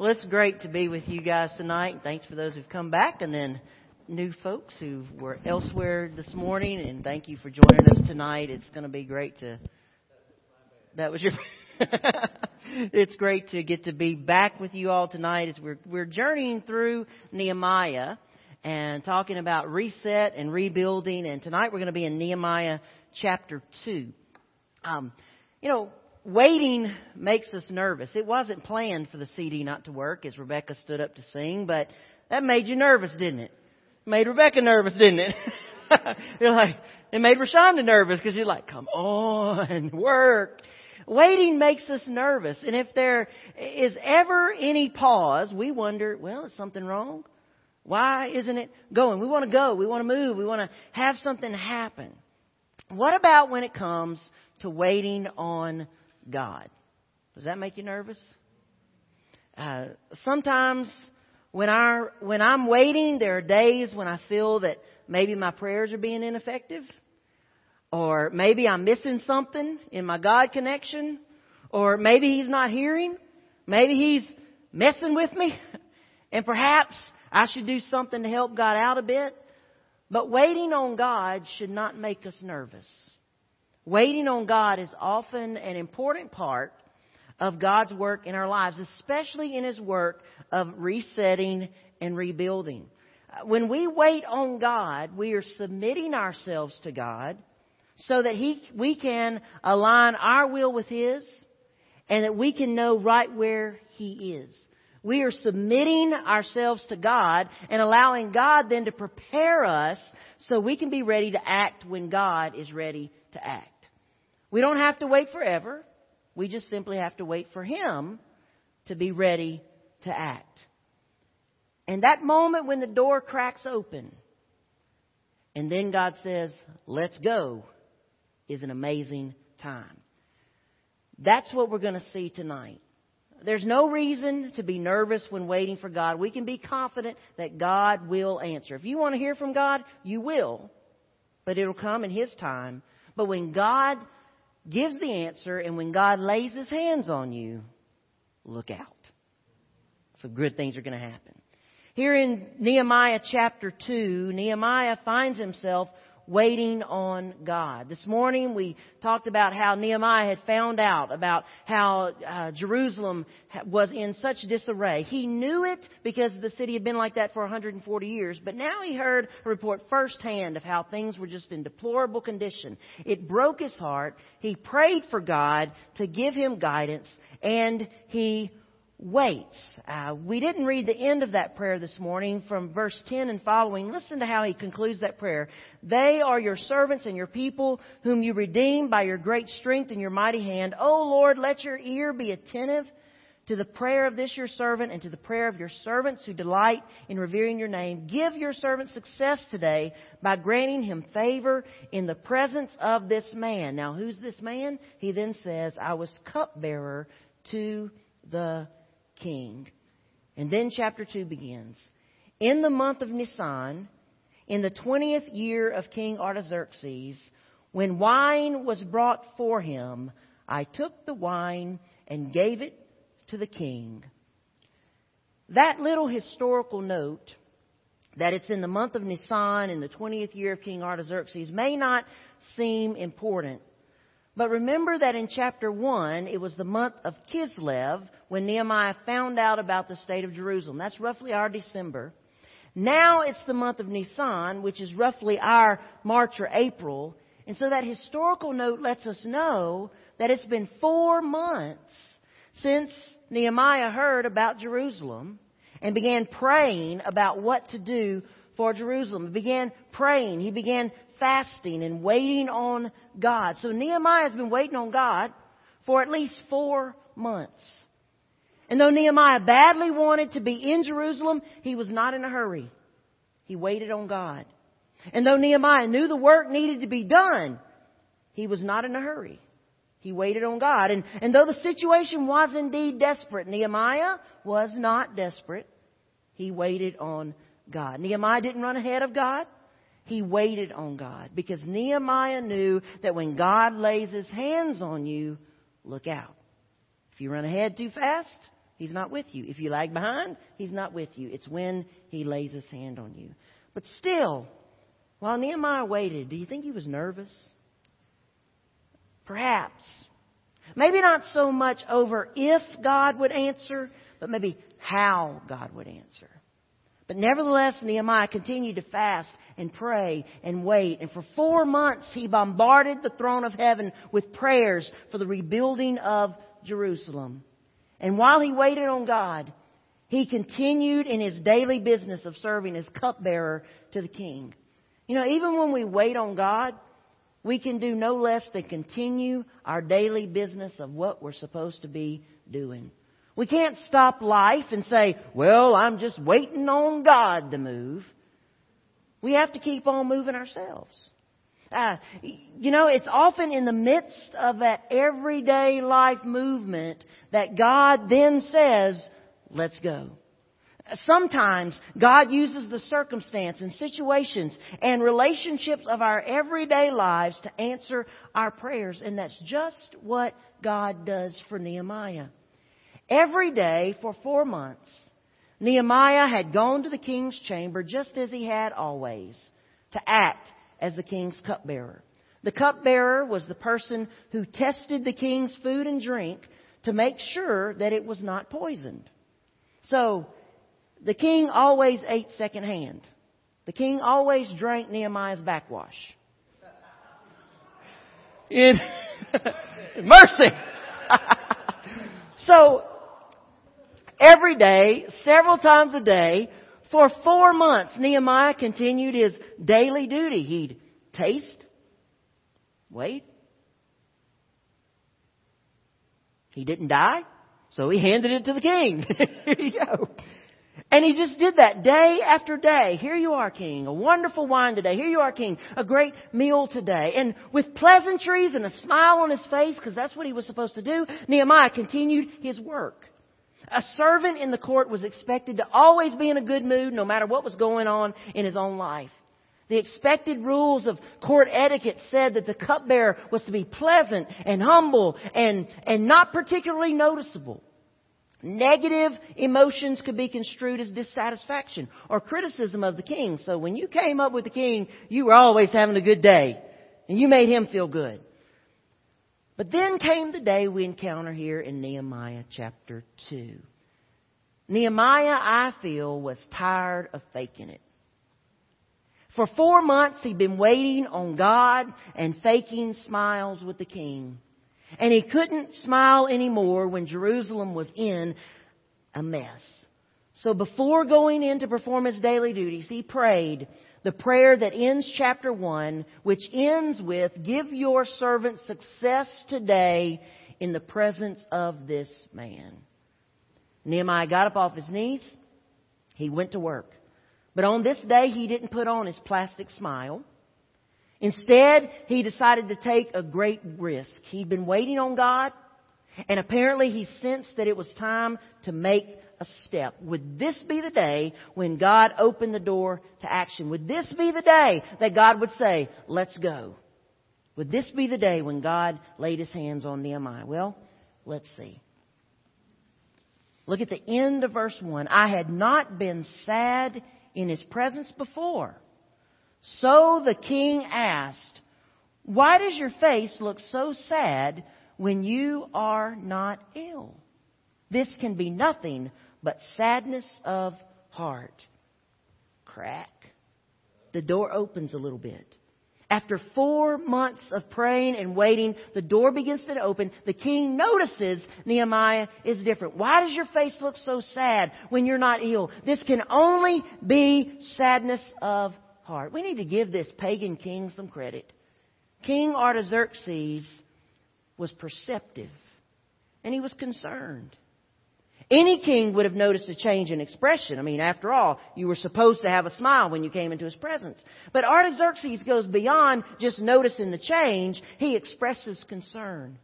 Well, it's great to be with you guys tonight. Thanks for those who've come back and then new folks who were elsewhere this morning. And thank you for joining us tonight. It's going to be great to. That was your. it's great to get to be back with you all tonight as we're we're journeying through Nehemiah and talking about reset and rebuilding. And tonight we're going to be in Nehemiah chapter two. Um, you know, waiting makes us nervous. It wasn't planned for the CD not to work as Rebecca stood up to sing, but that made you nervous, didn't it? made Rebecca nervous, didn't it? you're like, it made Rashonda nervous because you're like, come on, work. Waiting makes us nervous. And if there is ever any pause, we wonder, well, is something wrong? Why isn't it going? We want to go. We want to move. We want to have something happen. What about when it comes to waiting on God. Does that make you nervous? Uh, sometimes when I when I'm waiting, there are days when I feel that maybe my prayers are being ineffective, or maybe I'm missing something in my God connection, or maybe He's not hearing, maybe He's messing with me, and perhaps I should do something to help God out a bit. But waiting on God should not make us nervous. Waiting on God is often an important part of God's work in our lives, especially in His work of resetting and rebuilding. When we wait on God, we are submitting ourselves to God so that he, we can align our will with His and that we can know right where He is. We are submitting ourselves to God and allowing God then to prepare us so we can be ready to act when God is ready to act. We don't have to wait forever. We just simply have to wait for Him to be ready to act. And that moment when the door cracks open and then God says, let's go, is an amazing time. That's what we're going to see tonight. There's no reason to be nervous when waiting for God. We can be confident that God will answer. If you want to hear from God, you will, but it'll come in His time. But when God gives the answer, and when God lays His hands on you, look out. Some good things are going to happen. Here in Nehemiah chapter 2, Nehemiah finds himself waiting on God. This morning we talked about how Nehemiah had found out about how uh, Jerusalem was in such disarray. He knew it because the city had been like that for 140 years, but now he heard a report firsthand of how things were just in deplorable condition. It broke his heart. He prayed for God to give him guidance and he waits. Uh, we didn't read the end of that prayer this morning from verse 10 and following. Listen to how he concludes that prayer. They are your servants and your people whom you redeemed by your great strength and your mighty hand. O Lord, let your ear be attentive to the prayer of this your servant and to the prayer of your servants who delight in revering your name. Give your servant success today by granting him favor in the presence of this man. Now, who's this man? He then says, I was cupbearer to the king. And then chapter 2 begins. In the month of Nisan, in the 20th year of King Artaxerxes, when wine was brought for him, I took the wine and gave it to the king. That little historical note that it's in the month of Nisan in the 20th year of King Artaxerxes may not seem important but remember that in chapter 1, it was the month of Kislev when Nehemiah found out about the state of Jerusalem. That's roughly our December. Now it's the month of Nisan, which is roughly our March or April. And so that historical note lets us know that it's been four months since Nehemiah heard about Jerusalem and began praying about what to do for Jerusalem. He began praying. He began fasting and waiting on God. So Nehemiah has been waiting on God for at least four months. And though Nehemiah badly wanted to be in Jerusalem, he was not in a hurry. He waited on God. And though Nehemiah knew the work needed to be done, he was not in a hurry. He waited on God. And, and though the situation was indeed desperate, Nehemiah was not desperate. He waited on God. Nehemiah didn't run ahead of God. He waited on God because Nehemiah knew that when God lays his hands on you, look out. If you run ahead too fast, He's not with you. If you lag behind, He's not with you. It's when He lays His hand on you. But still, while Nehemiah waited, do you think he was nervous? Perhaps. Maybe not so much over if God would answer, but maybe how God would answer. But nevertheless, Nehemiah continued to fast and pray and wait. And for four months, he bombarded the throne of heaven with prayers for the rebuilding of Jerusalem. And while he waited on God, he continued in his daily business of serving as cupbearer to the king. You know, even when we wait on God, we can do no less than continue our daily business of what we're supposed to be doing. We can't stop life and say, well, I'm just waiting on God to move. We have to keep on moving ourselves. Uh, you know, it's often in the midst of that everyday life movement that God then says, let's go. Sometimes God uses the circumstance and situations and relationships of our everyday lives to answer our prayers, and that's just what God does for Nehemiah. Every day for four months, Nehemiah had gone to the king's chamber just as he had always to act as the king's cupbearer. The cupbearer was the person who tested the king's food and drink to make sure that it was not poisoned. So, the king always ate secondhand. The king always drank Nehemiah's backwash. In mercy. so every day, several times a day, for four months, Nehemiah continued his daily duty. He'd taste, wait. He didn't die, so he handed it to the king. Here you go. And he just did that day after day. Here you are, King. A wonderful wine today. Here you are, King. A great meal today. And with pleasantries and a smile on his face, because that's what he was supposed to do, Nehemiah continued his work. A servant in the court was expected to always be in a good mood no matter what was going on in his own life. The expected rules of court etiquette said that the cupbearer was to be pleasant and humble and, and not particularly noticeable. Negative emotions could be construed as dissatisfaction or criticism of the king. So when you came up with the king, you were always having a good day and you made him feel good. But then came the day we encounter here in Nehemiah chapter 2. Nehemiah, I feel, was tired of faking it. For four months he'd been waiting on God and faking smiles with the king. And he couldn't smile anymore when Jerusalem was in a mess. So before going in to perform his daily duties, he prayed the prayer that ends chapter 1, which ends with, Give your servant success today in the presence of this man. Nehemiah got up off his knees. He went to work. But on this day, he didn't put on his plastic smile. Instead, he decided to take a great risk. He'd been waiting on God, and apparently he sensed that it was time to make a step. Would this be the day when God opened the door to action? Would this be the day that God would say, let's go? Would this be the day when God laid his hands on Nehemiah? Well, let's see. Look at the end of verse 1. I had not been sad in his presence before. So the king asked, Why does your face look so sad when you are not ill? This can be nothing but sadness of heart. Crack. The door opens a little bit. After four months of praying and waiting, the door begins to open. The king notices Nehemiah is different. Why does your face look so sad when you're not ill? This can only be sadness of heart. We need to give this pagan king some credit. King Artaxerxes was perceptive and he was concerned. Any king would have noticed a change in expression. I mean, after all, you were supposed to have a smile when you came into his presence. But Artaxerxes goes beyond just noticing the change. He expresses concern.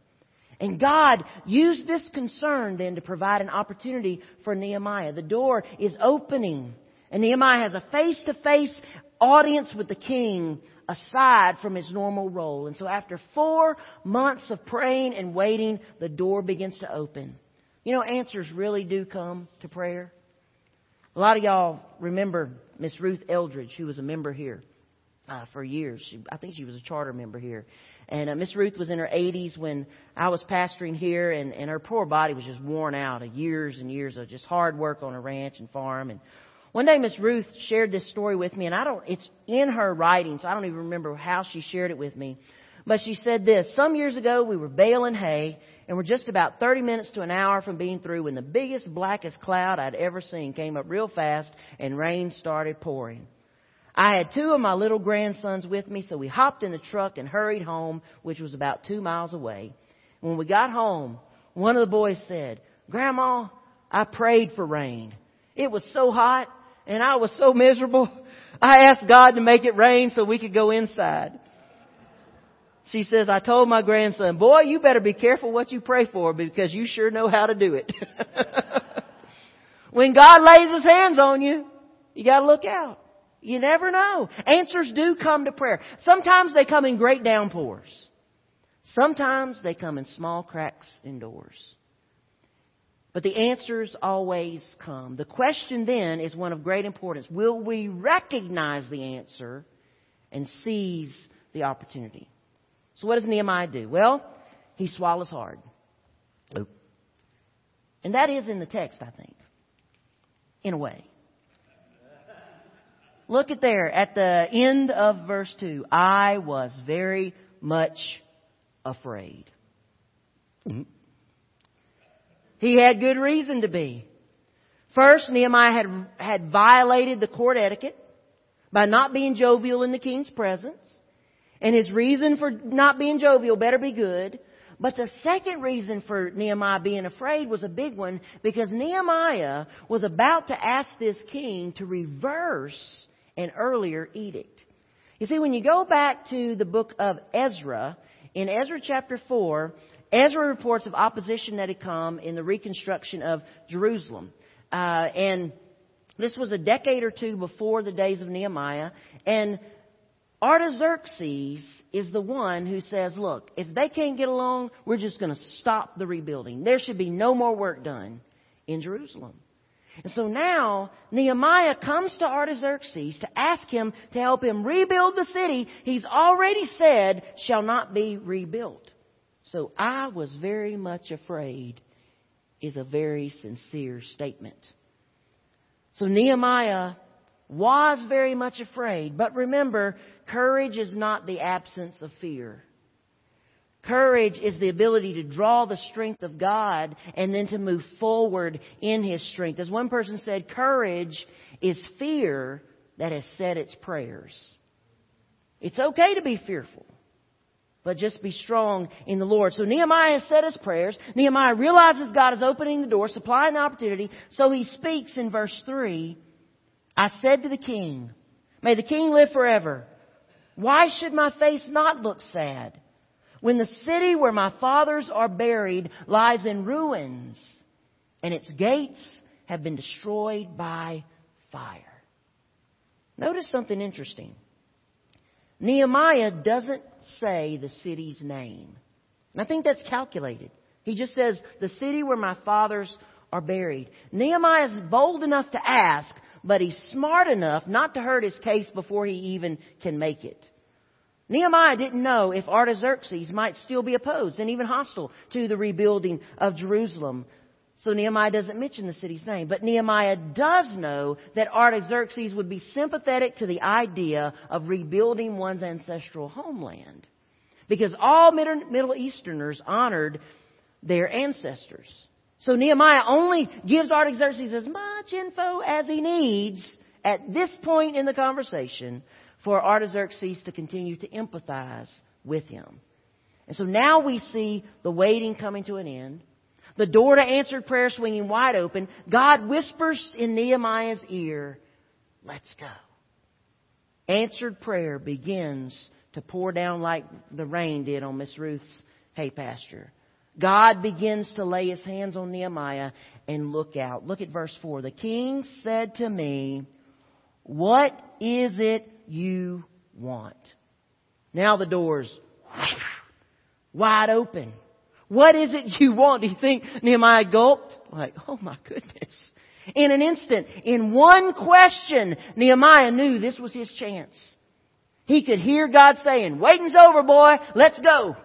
And God used this concern then to provide an opportunity for Nehemiah. The door is opening. And Nehemiah has a face to face audience with the king aside from his normal role. And so after four months of praying and waiting, the door begins to open. You know, answers really do come to prayer. A lot of y'all remember Miss Ruth Eldridge, who was a member here uh, for years. She, I think she was a charter member here. And uh, Miss Ruth was in her 80s when I was pastoring here, and, and her poor body was just worn out of years and years of just hard work on a ranch and farm. And one day Miss Ruth shared this story with me, and I don't, it's in her writings. I don't even remember how she shared it with me. But she said this, some years ago we were baling hay, and we're just about 30 minutes to an hour from being through when the biggest, blackest cloud I'd ever seen came up real fast and rain started pouring. I had two of my little grandsons with me, so we hopped in the truck and hurried home, which was about two miles away. When we got home, one of the boys said, Grandma, I prayed for rain. It was so hot and I was so miserable. I asked God to make it rain so we could go inside. She says, I told my grandson, boy, you better be careful what you pray for because you sure know how to do it. when God lays his hands on you, you gotta look out. You never know. Answers do come to prayer. Sometimes they come in great downpours. Sometimes they come in small cracks in doors. But the answers always come. The question then is one of great importance. Will we recognize the answer and seize the opportunity? So what does Nehemiah do? Well, he swallows hard. And that is in the text, I think. In a way. Look at there at the end of verse 2. I was very much afraid. Mm-hmm. He had good reason to be. First, Nehemiah had, had violated the court etiquette by not being jovial in the king's presence. And his reason for not being jovial better be good. But the second reason for Nehemiah being afraid was a big one because Nehemiah was about to ask this king to reverse an earlier edict. You see, when you go back to the book of Ezra, in Ezra chapter 4, Ezra reports of opposition that had come in the reconstruction of Jerusalem. Uh, and this was a decade or two before the days of Nehemiah. And Artaxerxes is the one who says, look, if they can't get along, we're just going to stop the rebuilding. There should be no more work done in Jerusalem. And so now Nehemiah comes to Artaxerxes to ask him to help him rebuild the city he's already said shall not be rebuilt. So I was very much afraid is a very sincere statement. So Nehemiah was very much afraid, but remember, courage is not the absence of fear. Courage is the ability to draw the strength of God and then to move forward in His strength. As one person said, courage is fear that has said its prayers. It's okay to be fearful, but just be strong in the Lord. So Nehemiah said his prayers. Nehemiah realizes God is opening the door, supplying the opportunity. So he speaks in verse 3. I said to the king, may the king live forever. Why should my face not look sad? When the city where my fathers are buried lies in ruins and its gates have been destroyed by fire. Notice something interesting. Nehemiah doesn't say the city's name. And I think that's calculated. He just says, the city where my fathers are buried. Nehemiah is bold enough to ask, but he's smart enough not to hurt his case before he even can make it. Nehemiah didn't know if Artaxerxes might still be opposed and even hostile to the rebuilding of Jerusalem. So Nehemiah doesn't mention the city's name. But Nehemiah does know that Artaxerxes would be sympathetic to the idea of rebuilding one's ancestral homeland. Because all Middle Easterners honored their ancestors. So Nehemiah only gives Artaxerxes as much info as he needs at this point in the conversation for Artaxerxes to continue to empathize with him. And so now we see the waiting coming to an end. The door to answered prayer swinging wide open. God whispers in Nehemiah's ear, let's go. Answered prayer begins to pour down like the rain did on Miss Ruth's hay pasture. God begins to lay his hands on Nehemiah and look out. Look at verse 4. The king said to me, What is it you want? Now the doors wide open. What is it you want? Do you think Nehemiah gulped? Like, oh my goodness. In an instant, in one question, Nehemiah knew this was his chance. He could hear God saying, waiting's over boy, let's go.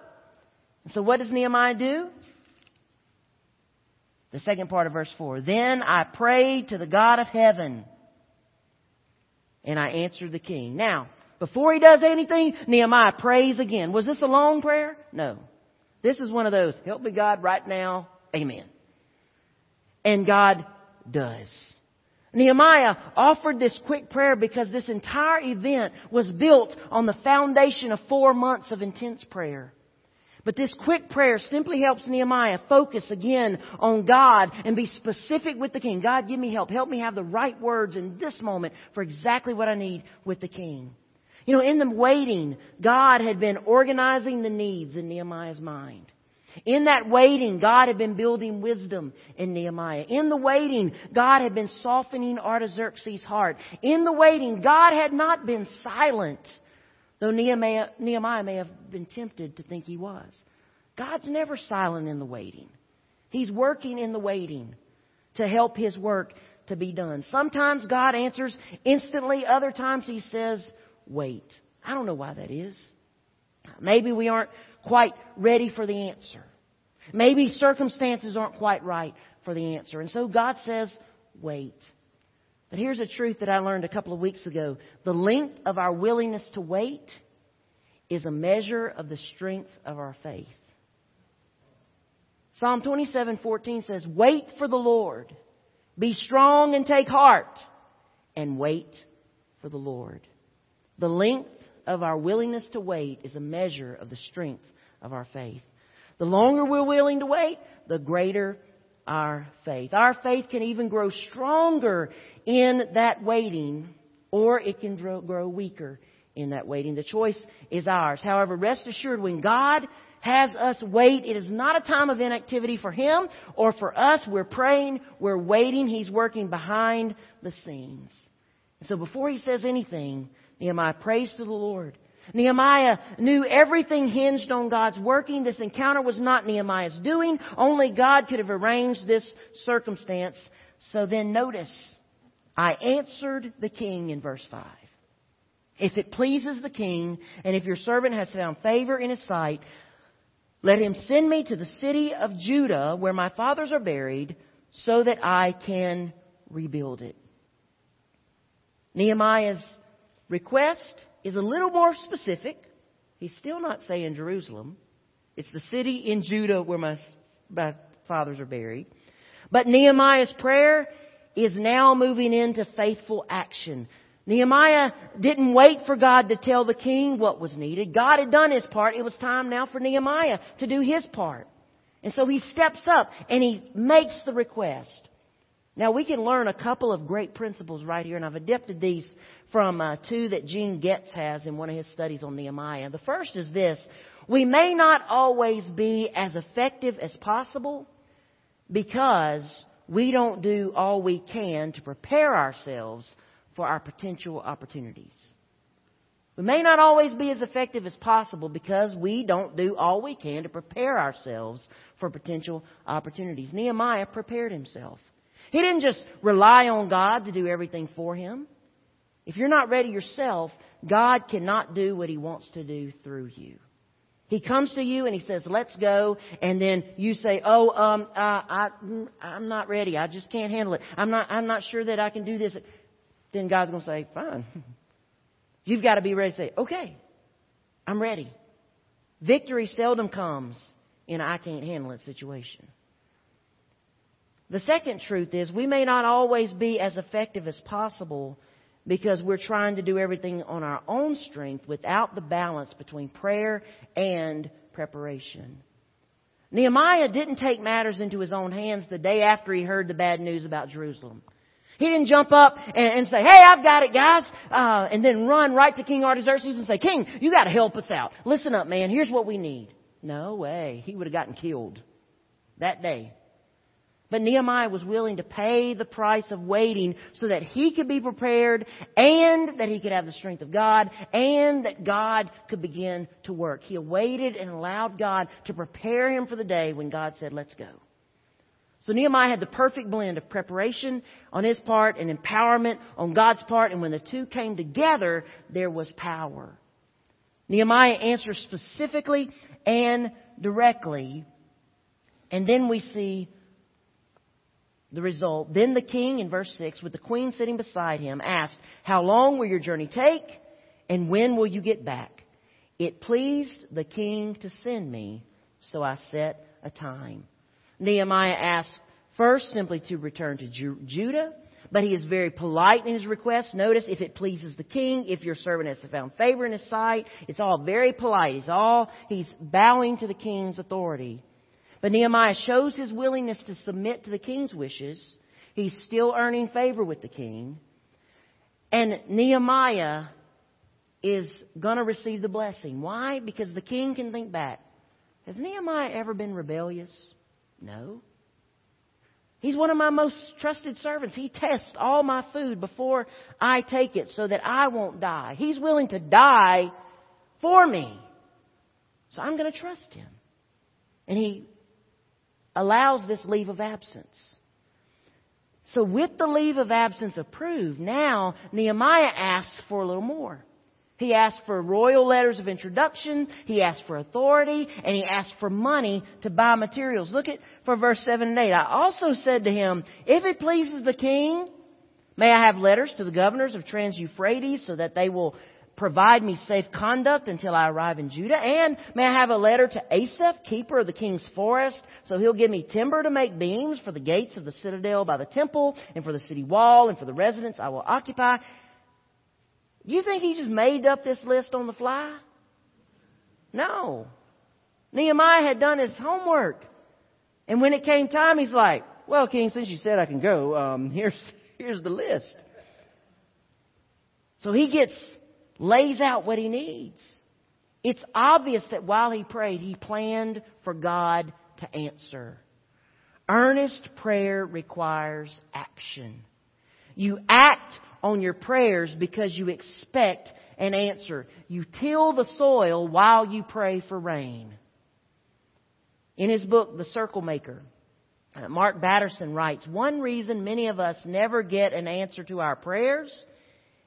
So what does Nehemiah do? The second part of verse 4. Then I prayed to the God of heaven and I answered the king. Now, before he does anything, Nehemiah prays again. Was this a long prayer? No. This is one of those, help me God right now, amen. And God does. Nehemiah offered this quick prayer because this entire event was built on the foundation of four months of intense prayer. But this quick prayer simply helps Nehemiah focus again on God and be specific with the king. God, give me help. Help me have the right words in this moment for exactly what I need with the king. You know, in the waiting, God had been organizing the needs in Nehemiah's mind. In that waiting, God had been building wisdom in Nehemiah. In the waiting, God had been softening Artaxerxes' heart. In the waiting, God had not been silent though Nehemiah, Nehemiah may have been tempted to think he was. God's never silent in the waiting. He's working in the waiting to help his work to be done. Sometimes God answers instantly, other times he says, wait. I don't know why that is. Maybe we aren't quite ready for the answer. Maybe circumstances aren't quite right for the answer. And so God says, wait. But here's a truth that I learned a couple of weeks ago. The length of our willingness to wait is a measure of the strength of our faith. Psalm 27:14 says, "Wait for the Lord. Be strong and take heart and wait for the Lord." The length of our willingness to wait is a measure of the strength of our faith. The longer we're willing to wait, the greater our faith. Our faith can even grow stronger in that waiting, or it can grow weaker in that waiting. The choice is ours. However, rest assured, when God has us wait, it is not a time of inactivity for Him or for us. We're praying, we're waiting. He's working behind the scenes. so before He says anything, Nehemiah prays to the Lord. Nehemiah knew everything hinged on God's working. This encounter was not Nehemiah's doing. Only God could have arranged this circumstance. So then notice, I answered the king in verse 5. If it pleases the king, and if your servant has found favor in his sight, let him send me to the city of Judah where my fathers are buried so that I can rebuild it. Nehemiah's request is a little more specific. He's still not saying Jerusalem. It's the city in Judah where my, my fathers are buried. But Nehemiah's prayer is now moving into faithful action. Nehemiah didn't wait for God to tell the king what was needed. God had done his part. It was time now for Nehemiah to do his part. And so he steps up and he makes the request. Now we can learn a couple of great principles right here, and I've adapted these from uh, two that Gene Getz has in one of his studies on Nehemiah. The first is this: we may not always be as effective as possible because we don't do all we can to prepare ourselves for our potential opportunities. We may not always be as effective as possible because we don't do all we can to prepare ourselves for potential opportunities. Nehemiah prepared himself. He didn't just rely on God to do everything for him. If you're not ready yourself, God cannot do what He wants to do through you. He comes to you and He says, let's go. And then you say, oh, um, I, I, I'm not ready. I just can't handle it. I'm not, I'm not sure that I can do this. Then God's going to say, fine. You've got to be ready to say, okay, I'm ready. Victory seldom comes in I can't handle it situation. The second truth is we may not always be as effective as possible because we're trying to do everything on our own strength without the balance between prayer and preparation. Nehemiah didn't take matters into his own hands the day after he heard the bad news about Jerusalem. He didn't jump up and, and say, "Hey, I've got it, guys," uh, and then run right to King Artaxerxes and say, "King, you got to help us out. Listen up, man. Here's what we need." No way. He would have gotten killed that day. But Nehemiah was willing to pay the price of waiting so that he could be prepared and that he could have the strength of God and that God could begin to work. He waited and allowed God to prepare him for the day when God said, let's go. So Nehemiah had the perfect blend of preparation on his part and empowerment on God's part. And when the two came together, there was power. Nehemiah answers specifically and directly. And then we see the result. Then the king, in verse 6, with the queen sitting beside him, asked, How long will your journey take? And when will you get back? It pleased the king to send me, so I set a time. Nehemiah asked first simply to return to Judah, but he is very polite in his request. Notice if it pleases the king, if your servant has found favor in his sight, it's all very polite. He's all, he's bowing to the king's authority. But Nehemiah shows his willingness to submit to the king's wishes. He's still earning favor with the king. And Nehemiah is going to receive the blessing. Why? Because the king can think back. Has Nehemiah ever been rebellious? No. He's one of my most trusted servants. He tests all my food before I take it so that I won't die. He's willing to die for me. So I'm going to trust him. And he allows this leave of absence. So with the leave of absence approved, now Nehemiah asks for a little more. He asked for royal letters of introduction, he asked for authority, and he asked for money to buy materials. Look at for verse 7 and 8. I also said to him, if it pleases the king, may I have letters to the governors of Trans-Euphrates so that they will provide me safe conduct until I arrive in Judah? And may I have a letter to Asaph, keeper of the king's forest, so he'll give me timber to make beams for the gates of the citadel by the temple, and for the city wall, and for the residence I will occupy? You think he just made up this list on the fly? No. Nehemiah had done his homework. And when it came time, he's like, well, King, since you said I can go, um, here's, here's the list. So he gets lays out what he needs. It's obvious that while he prayed, he planned for God to answer. Earnest prayer requires action. You act on your prayers because you expect an answer. You till the soil while you pray for rain. In his book, The Circle Maker, uh, Mark Batterson writes, one reason many of us never get an answer to our prayers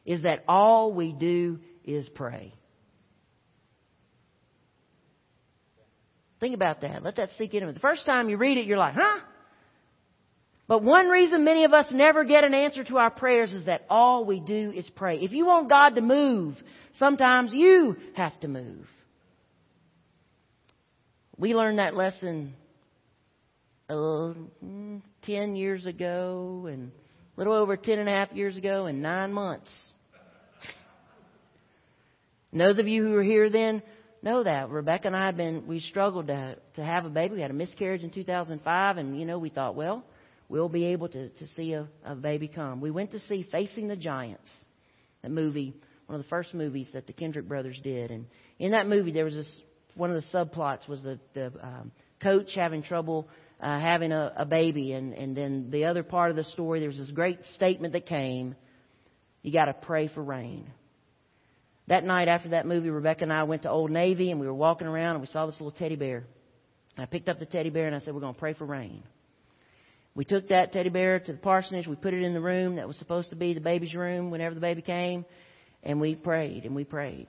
is that all we do is pray. Think about that. Let that sink in. The first time you read it, you're like, huh? But one reason many of us never get an answer to our prayers is that all we do is pray. If you want God to move, sometimes you have to move. We learned that lesson uh, 10 years ago and a little over ten and a half years ago in nine months. And those of you who were here then know that. Rebecca and I had been, we struggled to, to have a baby. We had a miscarriage in 2005 and, you know, we thought, well, we'll be able to, to see a, a baby come. We went to see Facing the Giants, that movie, one of the first movies that the Kendrick brothers did. And in that movie, there was this, one of the subplots was the, the um, coach having trouble uh, having a, a baby. And, and then the other part of the story, there was this great statement that came, you got to pray for rain. That night after that movie, Rebecca and I went to Old Navy and we were walking around and we saw this little teddy bear. And I picked up the teddy bear and I said, we're going to pray for rain. We took that teddy bear to the parsonage. We put it in the room that was supposed to be the baby's room whenever the baby came. And we prayed and we prayed.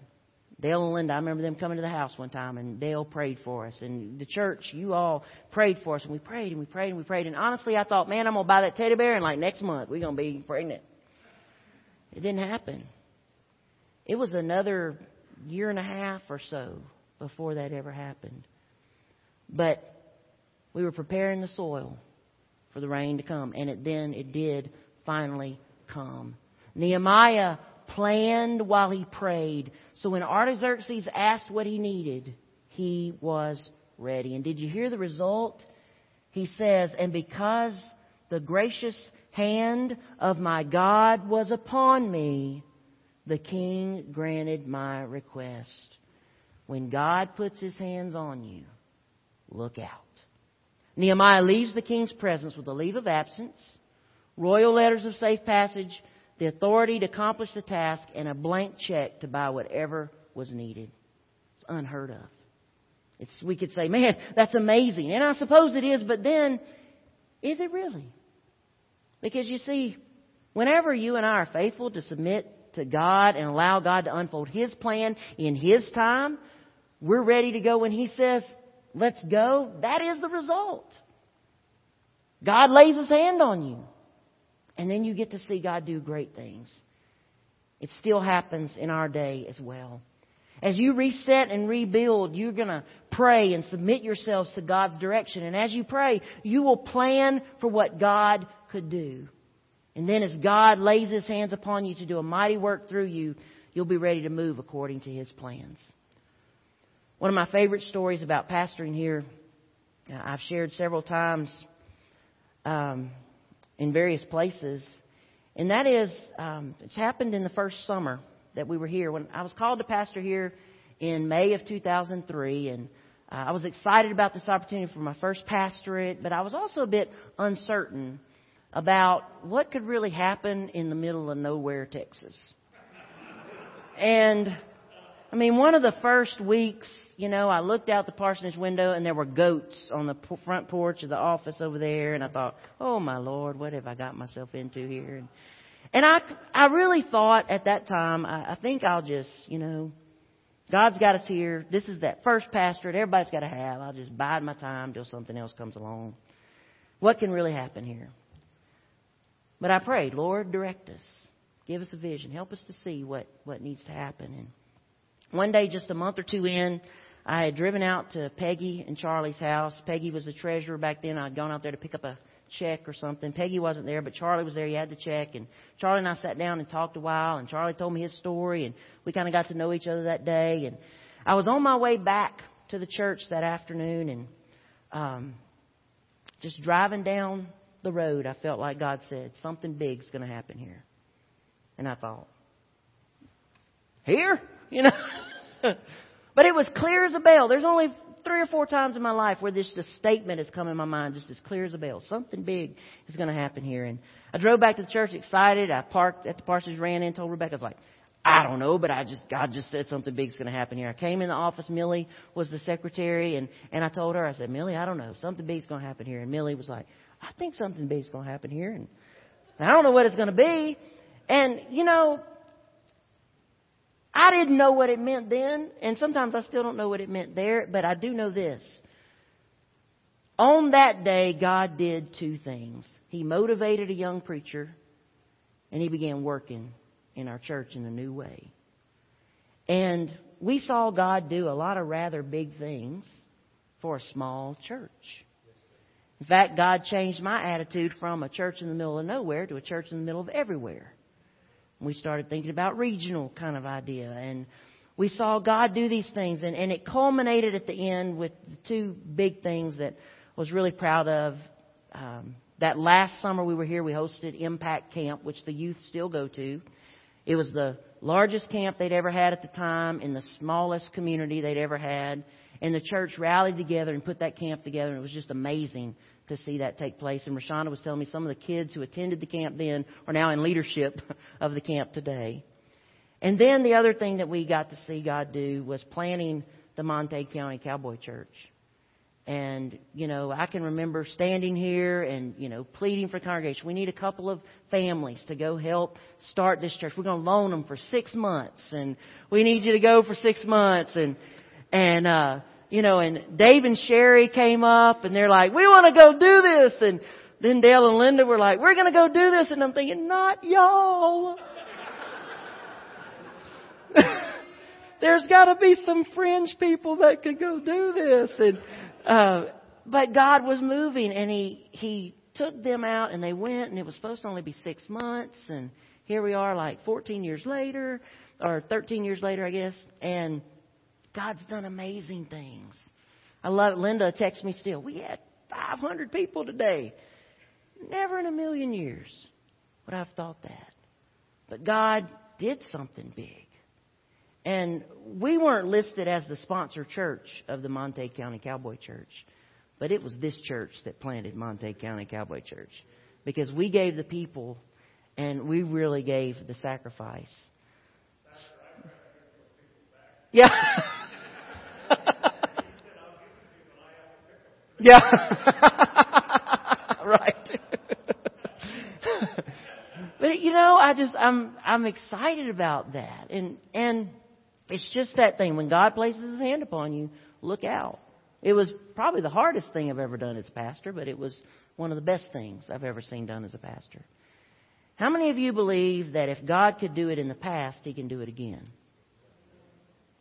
Dale and Linda, I remember them coming to the house one time and Dale prayed for us. And the church, you all prayed for us and we prayed and we prayed and we prayed. And honestly, I thought, man, I'm going to buy that teddy bear and like next month we're going to be pregnant. It didn't happen. It was another year and a half or so before that ever happened. But we were preparing the soil for the rain to come, and it then it did finally come. Nehemiah planned while he prayed. So when Artaxerxes asked what he needed, he was ready. And did you hear the result? He says, and because the gracious hand of my God was upon me, the king granted my request. When God puts his hands on you, look out. Nehemiah leaves the king's presence with a leave of absence, royal letters of safe passage, the authority to accomplish the task, and a blank check to buy whatever was needed. It's unheard of. It's, we could say, man, that's amazing. And I suppose it is, but then, is it really? Because you see, whenever you and I are faithful to submit to God and allow God to unfold His plan in His time, we're ready to go when He says, let's go. That is the result. God lays His hand on you. And then you get to see God do great things. It still happens in our day as well. As you reset and rebuild, you're going to pray and submit yourselves to God's direction. And as you pray, you will plan for what God could do. And then as God lays His hands upon you to do a mighty work through you, you'll be ready to move according to His plans. One of my favorite stories about pastoring here, I've shared several times um, in various places, and that is, um, it's happened in the first summer that we were here. When I was called to pastor here in May of 2003, and uh, I was excited about this opportunity for my first pastorate, but I was also a bit uncertain about what could really happen in the middle of nowhere, Texas. And I mean, one of the first weeks, you know, I looked out the parsonage window and there were goats on the front porch of the office over there, and I thought, "Oh my Lord, what have I got myself into here?" And and I, I really thought at that time, I, I think I'll just, you know, God's got us here. This is that first pastorate everybody's got to have. I'll just bide my time till something else comes along. What can really happen here? But I prayed, Lord, direct us. Give us a vision. Help us to see what, what needs to happen. And one day, just a month or two in, I had driven out to Peggy and Charlie's house. Peggy was the treasurer back then. I'd gone out there to pick up a check or something. Peggy wasn't there, but Charlie was there. He had the check, and Charlie and I sat down and talked a while. And Charlie told me his story, and we kind of got to know each other that day. And I was on my way back to the church that afternoon, and um, just driving down the road, I felt like God said something big's going to happen here. And I thought, here, you know. but it was clear as a bell. There's only three or four times in my life where this just statement has come in my mind just as clear as a bell. Something big is going to happen here. And I drove back to the church excited. I parked at the parsonage, ran in, told Rebecca, I was like, I don't know, but I just, God just said something big's going to happen here. I came in the office. Millie was the secretary and, and I told her, I said, Millie, I don't know. Something big's going to happen here. And Millie was like, I think something big's going to happen here. And I don't know what it's going to be. And, you know, I didn't know what it meant then, and sometimes I still don't know what it meant there, but I do know this. On that day, God did two things. He motivated a young preacher, and he began working in our church in a new way. And we saw God do a lot of rather big things for a small church. In fact, God changed my attitude from a church in the middle of nowhere to a church in the middle of everywhere. We started thinking about regional kind of idea and we saw God do these things and, and it culminated at the end with the two big things that I was really proud of. Um, that last summer we were here, we hosted Impact Camp, which the youth still go to. It was the largest camp they'd ever had at the time in the smallest community they'd ever had. And the church rallied together and put that camp together and it was just amazing to see that take place. And Rashonda was telling me some of the kids who attended the camp then are now in leadership of the camp today. And then the other thing that we got to see God do was planning the Montague County Cowboy Church. And, you know, I can remember standing here and, you know, pleading for the congregation. We need a couple of families to go help start this church. We're going to loan them for six months and we need you to go for six months and, and, uh, you know, and Dave and Sherry came up and they're like, we want to go do this. And then Dale and Linda were like, we're going to go do this. And I'm thinking, not y'all. There's got to be some fringe people that could go do this. And, uh, but God was moving and he, he took them out and they went and it was supposed to only be six months. And here we are like 14 years later or 13 years later, I guess. And God's done amazing things. I love it. Linda texts me still. We had 500 people today. Never in a million years would I have thought that. But God did something big. And we weren't listed as the sponsor church of the Monte County Cowboy Church. But it was this church that planted Monte County Cowboy Church because we gave the people and we really gave the sacrifice. Yeah. yeah. right. but you know, I just I'm I'm excited about that. And and it's just that thing when God places his hand upon you, look out. It was probably the hardest thing I've ever done as a pastor, but it was one of the best things I've ever seen done as a pastor. How many of you believe that if God could do it in the past, He can do it again?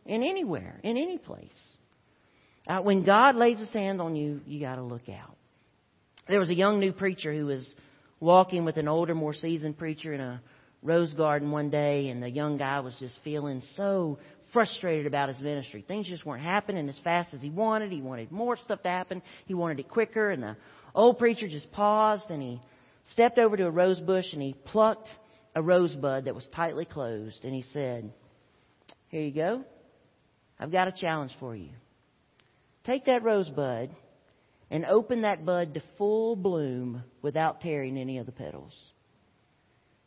In anywhere, in any place. Uh, when God lays His hand on you, you got to look out. There was a young new preacher who was walking with an older, more seasoned preacher in a rose garden one day, and the young guy was just feeling so frustrated about his ministry. Things just weren't happening as fast as he wanted. He wanted more stuff to happen. He wanted it quicker, and the old preacher just paused and he stepped over to a rose bush and he plucked a rosebud that was tightly closed and he said, Here you go. I've got a challenge for you. Take that rosebud and open that bud to full bloom without tearing any of the petals.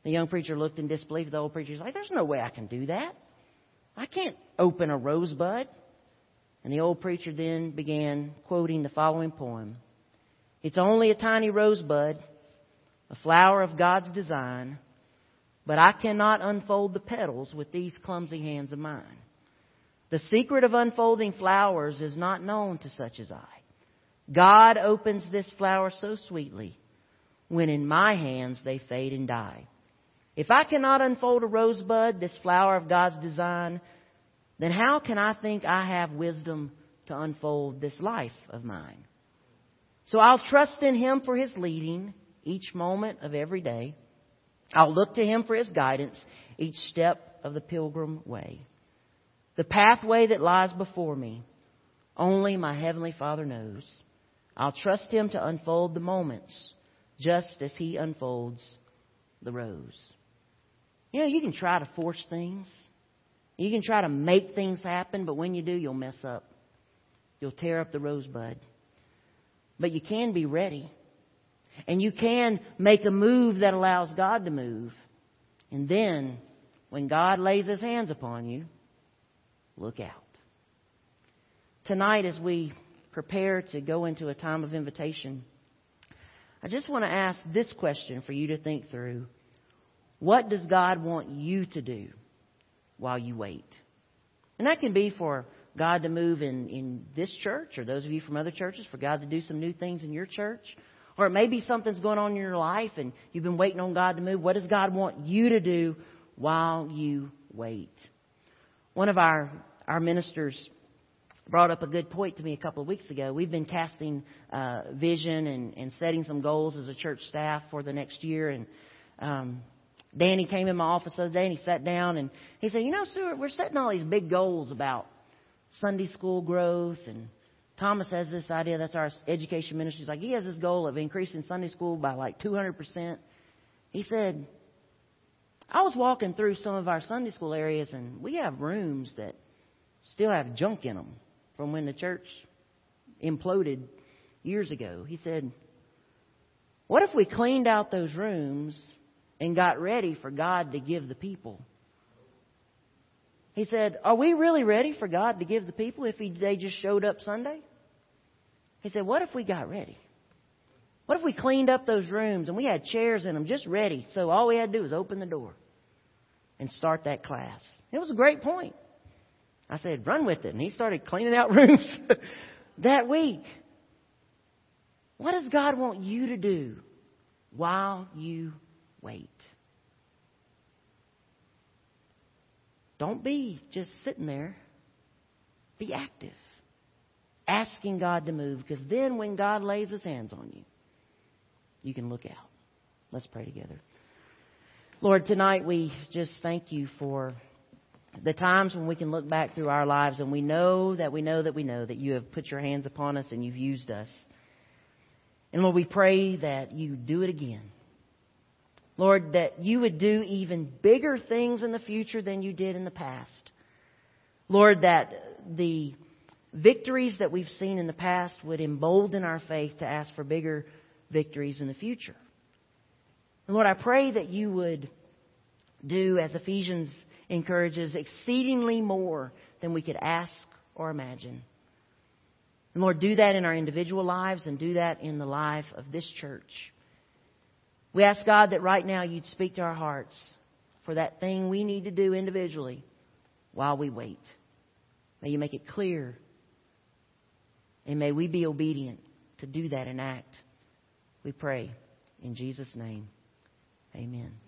The young preacher looked in disbelief. The old preacher's like, There's no way I can do that. I can't open a rosebud. And the old preacher then began quoting the following poem It's only a tiny rosebud a flower of God's design, but I cannot unfold the petals with these clumsy hands of mine. The secret of unfolding flowers is not known to such as I. God opens this flower so sweetly when in my hands they fade and die. If I cannot unfold a rosebud, this flower of God's design, then how can I think I have wisdom to unfold this life of mine? So I'll trust in Him for His leading each moment of every day. I'll look to Him for His guidance each step of the pilgrim way. The pathway that lies before me, only my Heavenly Father knows. I'll trust Him to unfold the moments just as He unfolds the rose. You know, you can try to force things. You can try to make things happen, but when you do, you'll mess up. You'll tear up the rosebud. But you can be ready. And you can make a move that allows God to move. And then, when God lays His hands upon you, look out. Tonight, as we prepare to go into a time of invitation, I just want to ask this question for you to think through. What does God want you to do while you wait? And that can be for God to move in, in this church, or those of you from other churches, for God to do some new things in your church. Or it may be something's going on in your life and you've been waiting on God to move. What does God want you to do while you wait? One of our, our ministers brought up a good point to me a couple of weeks ago. We've been casting uh, vision and, and setting some goals as a church staff for the next year. And um, Danny came in my office the other day and he sat down and he said, You know, Stuart, we're setting all these big goals about Sunday school growth and Thomas has this idea, that's our education ministry. He's like, he has this goal of increasing Sunday school by like 200%. He said, I was walking through some of our Sunday school areas and we have rooms that still have junk in them from when the church imploded years ago. He said, What if we cleaned out those rooms and got ready for God to give the people? He said, Are we really ready for God to give the people if he, they just showed up Sunday? He said, What if we got ready? What if we cleaned up those rooms and we had chairs in them just ready? So all we had to do was open the door and start that class. It was a great point. I said, Run with it. And he started cleaning out rooms that week. What does God want you to do while you wait? Don't be just sitting there. Be active asking God to move because then when God lays his hands on you, you can look out. Let's pray together. Lord, tonight we just thank you for the times when we can look back through our lives and we know that we know that we know that you have put your hands upon us and you've used us. And Lord, we pray that you do it again. Lord, that you would do even bigger things in the future than you did in the past. Lord, that the victories that we've seen in the past would embolden our faith to ask for bigger victories in the future. And Lord, I pray that you would do, as Ephesians encourages, exceedingly more than we could ask or imagine. And Lord, do that in our individual lives and do that in the life of this church. We ask God that right now you'd speak to our hearts for that thing we need to do individually while we wait. May you make it clear. And may we be obedient to do that and act. We pray in Jesus' name. Amen.